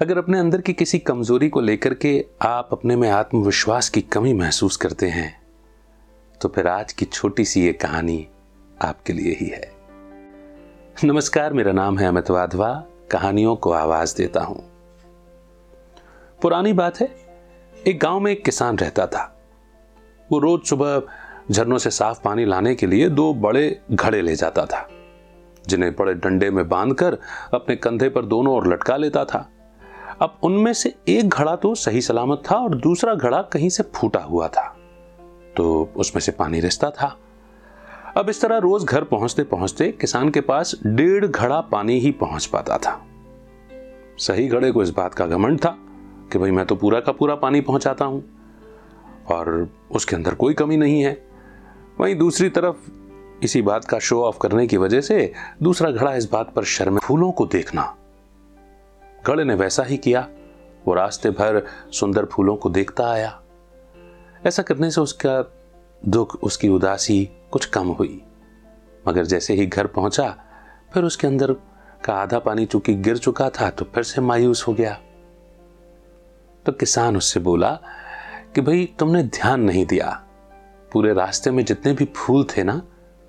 अगर अपने अंदर की किसी कमज़ोरी को लेकर के आप अपने में आत्मविश्वास की कमी महसूस करते हैं तो फिर आज की छोटी सी ये कहानी आपके लिए ही है। नमस्कार, मेरा नाम है अमित वाधवा, कहानियों को आवाज़ देता हूँ। पुरानी बात है, एक गाँव में एक किसान रहता था। वो रोज सुबह झरनों से साफ़ पानी लाने के लिए दो बड़े घड़े ले जाता था, जिन्हें बड़े डंडे में बांधकर अपने कंधे पर दोनों ओर लटका लेता था। अब उनमें से एक घड़ा तो सही सलामत था और दूसरा घड़ा कहीं से फूटा हुआ था। तो उसमें से पानी रिसता था। अब इस तरह रोज घर पहुँचते पहुँचते किसान के पास डेढ़ घड़ा पानी ही पहुँच पाता था। सही घड़े को इस बात का घमंड था कि भाई मैं तो पूरा का पूरा पानी पहुंचाता हूँ और उसके अंदर कोई कमी नहीं है। वहीं दूसरी तरफ़ इसी बात का शो ऑफ़ करने की वजह से दूसरा घड़ा इस बात पर शर्म फूलों को देखना घड़े ने वैसा ही किया। वो रास्ते भर सुंदर फूलों को देखता आया। ऐसा करने से उसका दुख, उसकी उदासी कुछ कम हुई। मगर जैसे ही घर पहुँचा, फिर उसके अंदर का आधा पानी चूँकि गिर चुका था तो फिर से मायूस हो गया। तो किसान उससे बोला कि, भाई, तुमने ध्यान नहीं दिया। पूरे रास्ते में जितने भी फूल थे ना,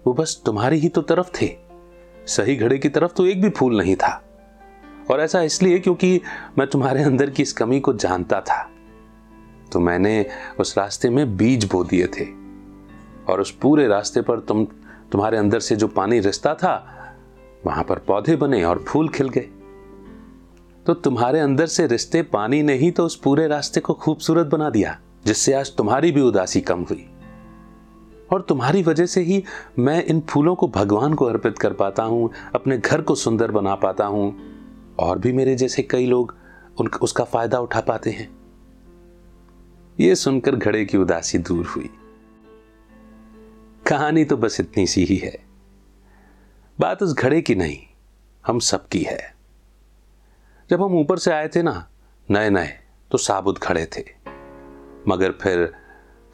वो बस तुम्हारी ही तो तरफ़ थे। सही घड़े की तरफ़ तो एक भी फूल नहीं था। और ऐसा इसलिए क्योंकि मैं तुम्हारे अंदर की इस कमी को जानता था। तो मैंने उस रास्ते में बीज बो दिए थे और उस पूरे रास्ते पर तुम, तुम्हारे अंदर से जो पानी रिश्ता था, वहाँ पर पौधे बने और फूल खिल गए। तो तुम्हारे अंदर से रिश्ते पानी ने ही तो उस पूरे रास्ते को खूबसूरत बना दिया, जिससे आज तुम्हारी भी उदासी कम हुई। और तुम्हारी वजह से ही मैं इन फूलों को भगवान को अर्पित कर पाता हूँ, अपने घर को सुंदर बना पाता हूँ। और भी मेरे जैसे कई लोग उन, उसका फ़ायदा उठा पाते हैं। यह सुनकर घड़े की उदासी दूर हुई। कहानी तो बस इतनी सी ही है। बात उस घड़े की नहीं, हम सबकी है। जब हम ऊपर से आए थे ना नए नए तो साबुत खड़े थे। मगर फिर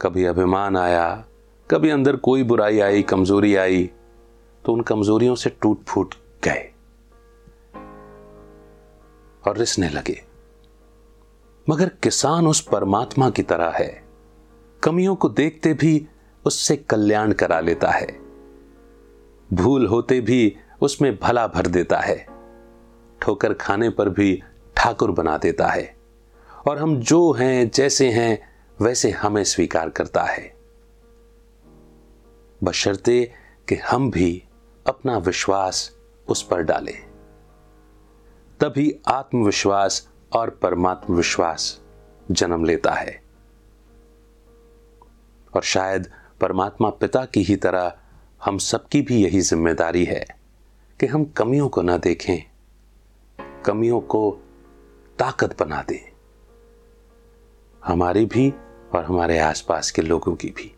कभी अभिमान आया, कभी अंदर कोई बुराई आई, कमज़ोरी आई तो उन कमजोरियों से टूट फूट गए। और रिसने लगे। मगर किसान उस परमात्मा की तरह है। कमियों को देखते भी उससे कल्याण करा लेता है। भूल होते भी उसमें भला भर देता है। ठोकर खाने पर भी ठाकुर बना देता है। और हम जो हैं, जैसे हैं, वैसे हमें स्वीकार करता है। बशर्ते कि हम भी अपना विश्वास उस पर डालें। तभी आत्मविश्वास और परमात्म विश्वास जन्म लेता है। और शायद परमात्मा पिता की ही तरह हम सबकी भी यही ज़िम्मेदारी है कि हम कमियों को ना देखें, कमियों को ताकत बना दें, हमारी भी और हमारे आसपास के लोगों की भी।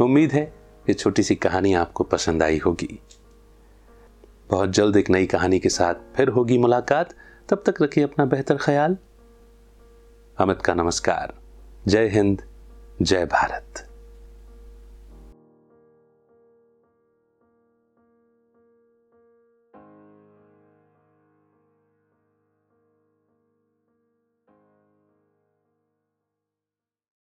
उम्मीद है ये छोटी सी कहानी आपको पसंद आई होगी। बहुत जल्द एक नई कहानी के साथ फिर होगी मुलाकात। तब तक रखिए अपना बेहतर ख्याल। अमित का नमस्कार। जय हिंद, जय भारत।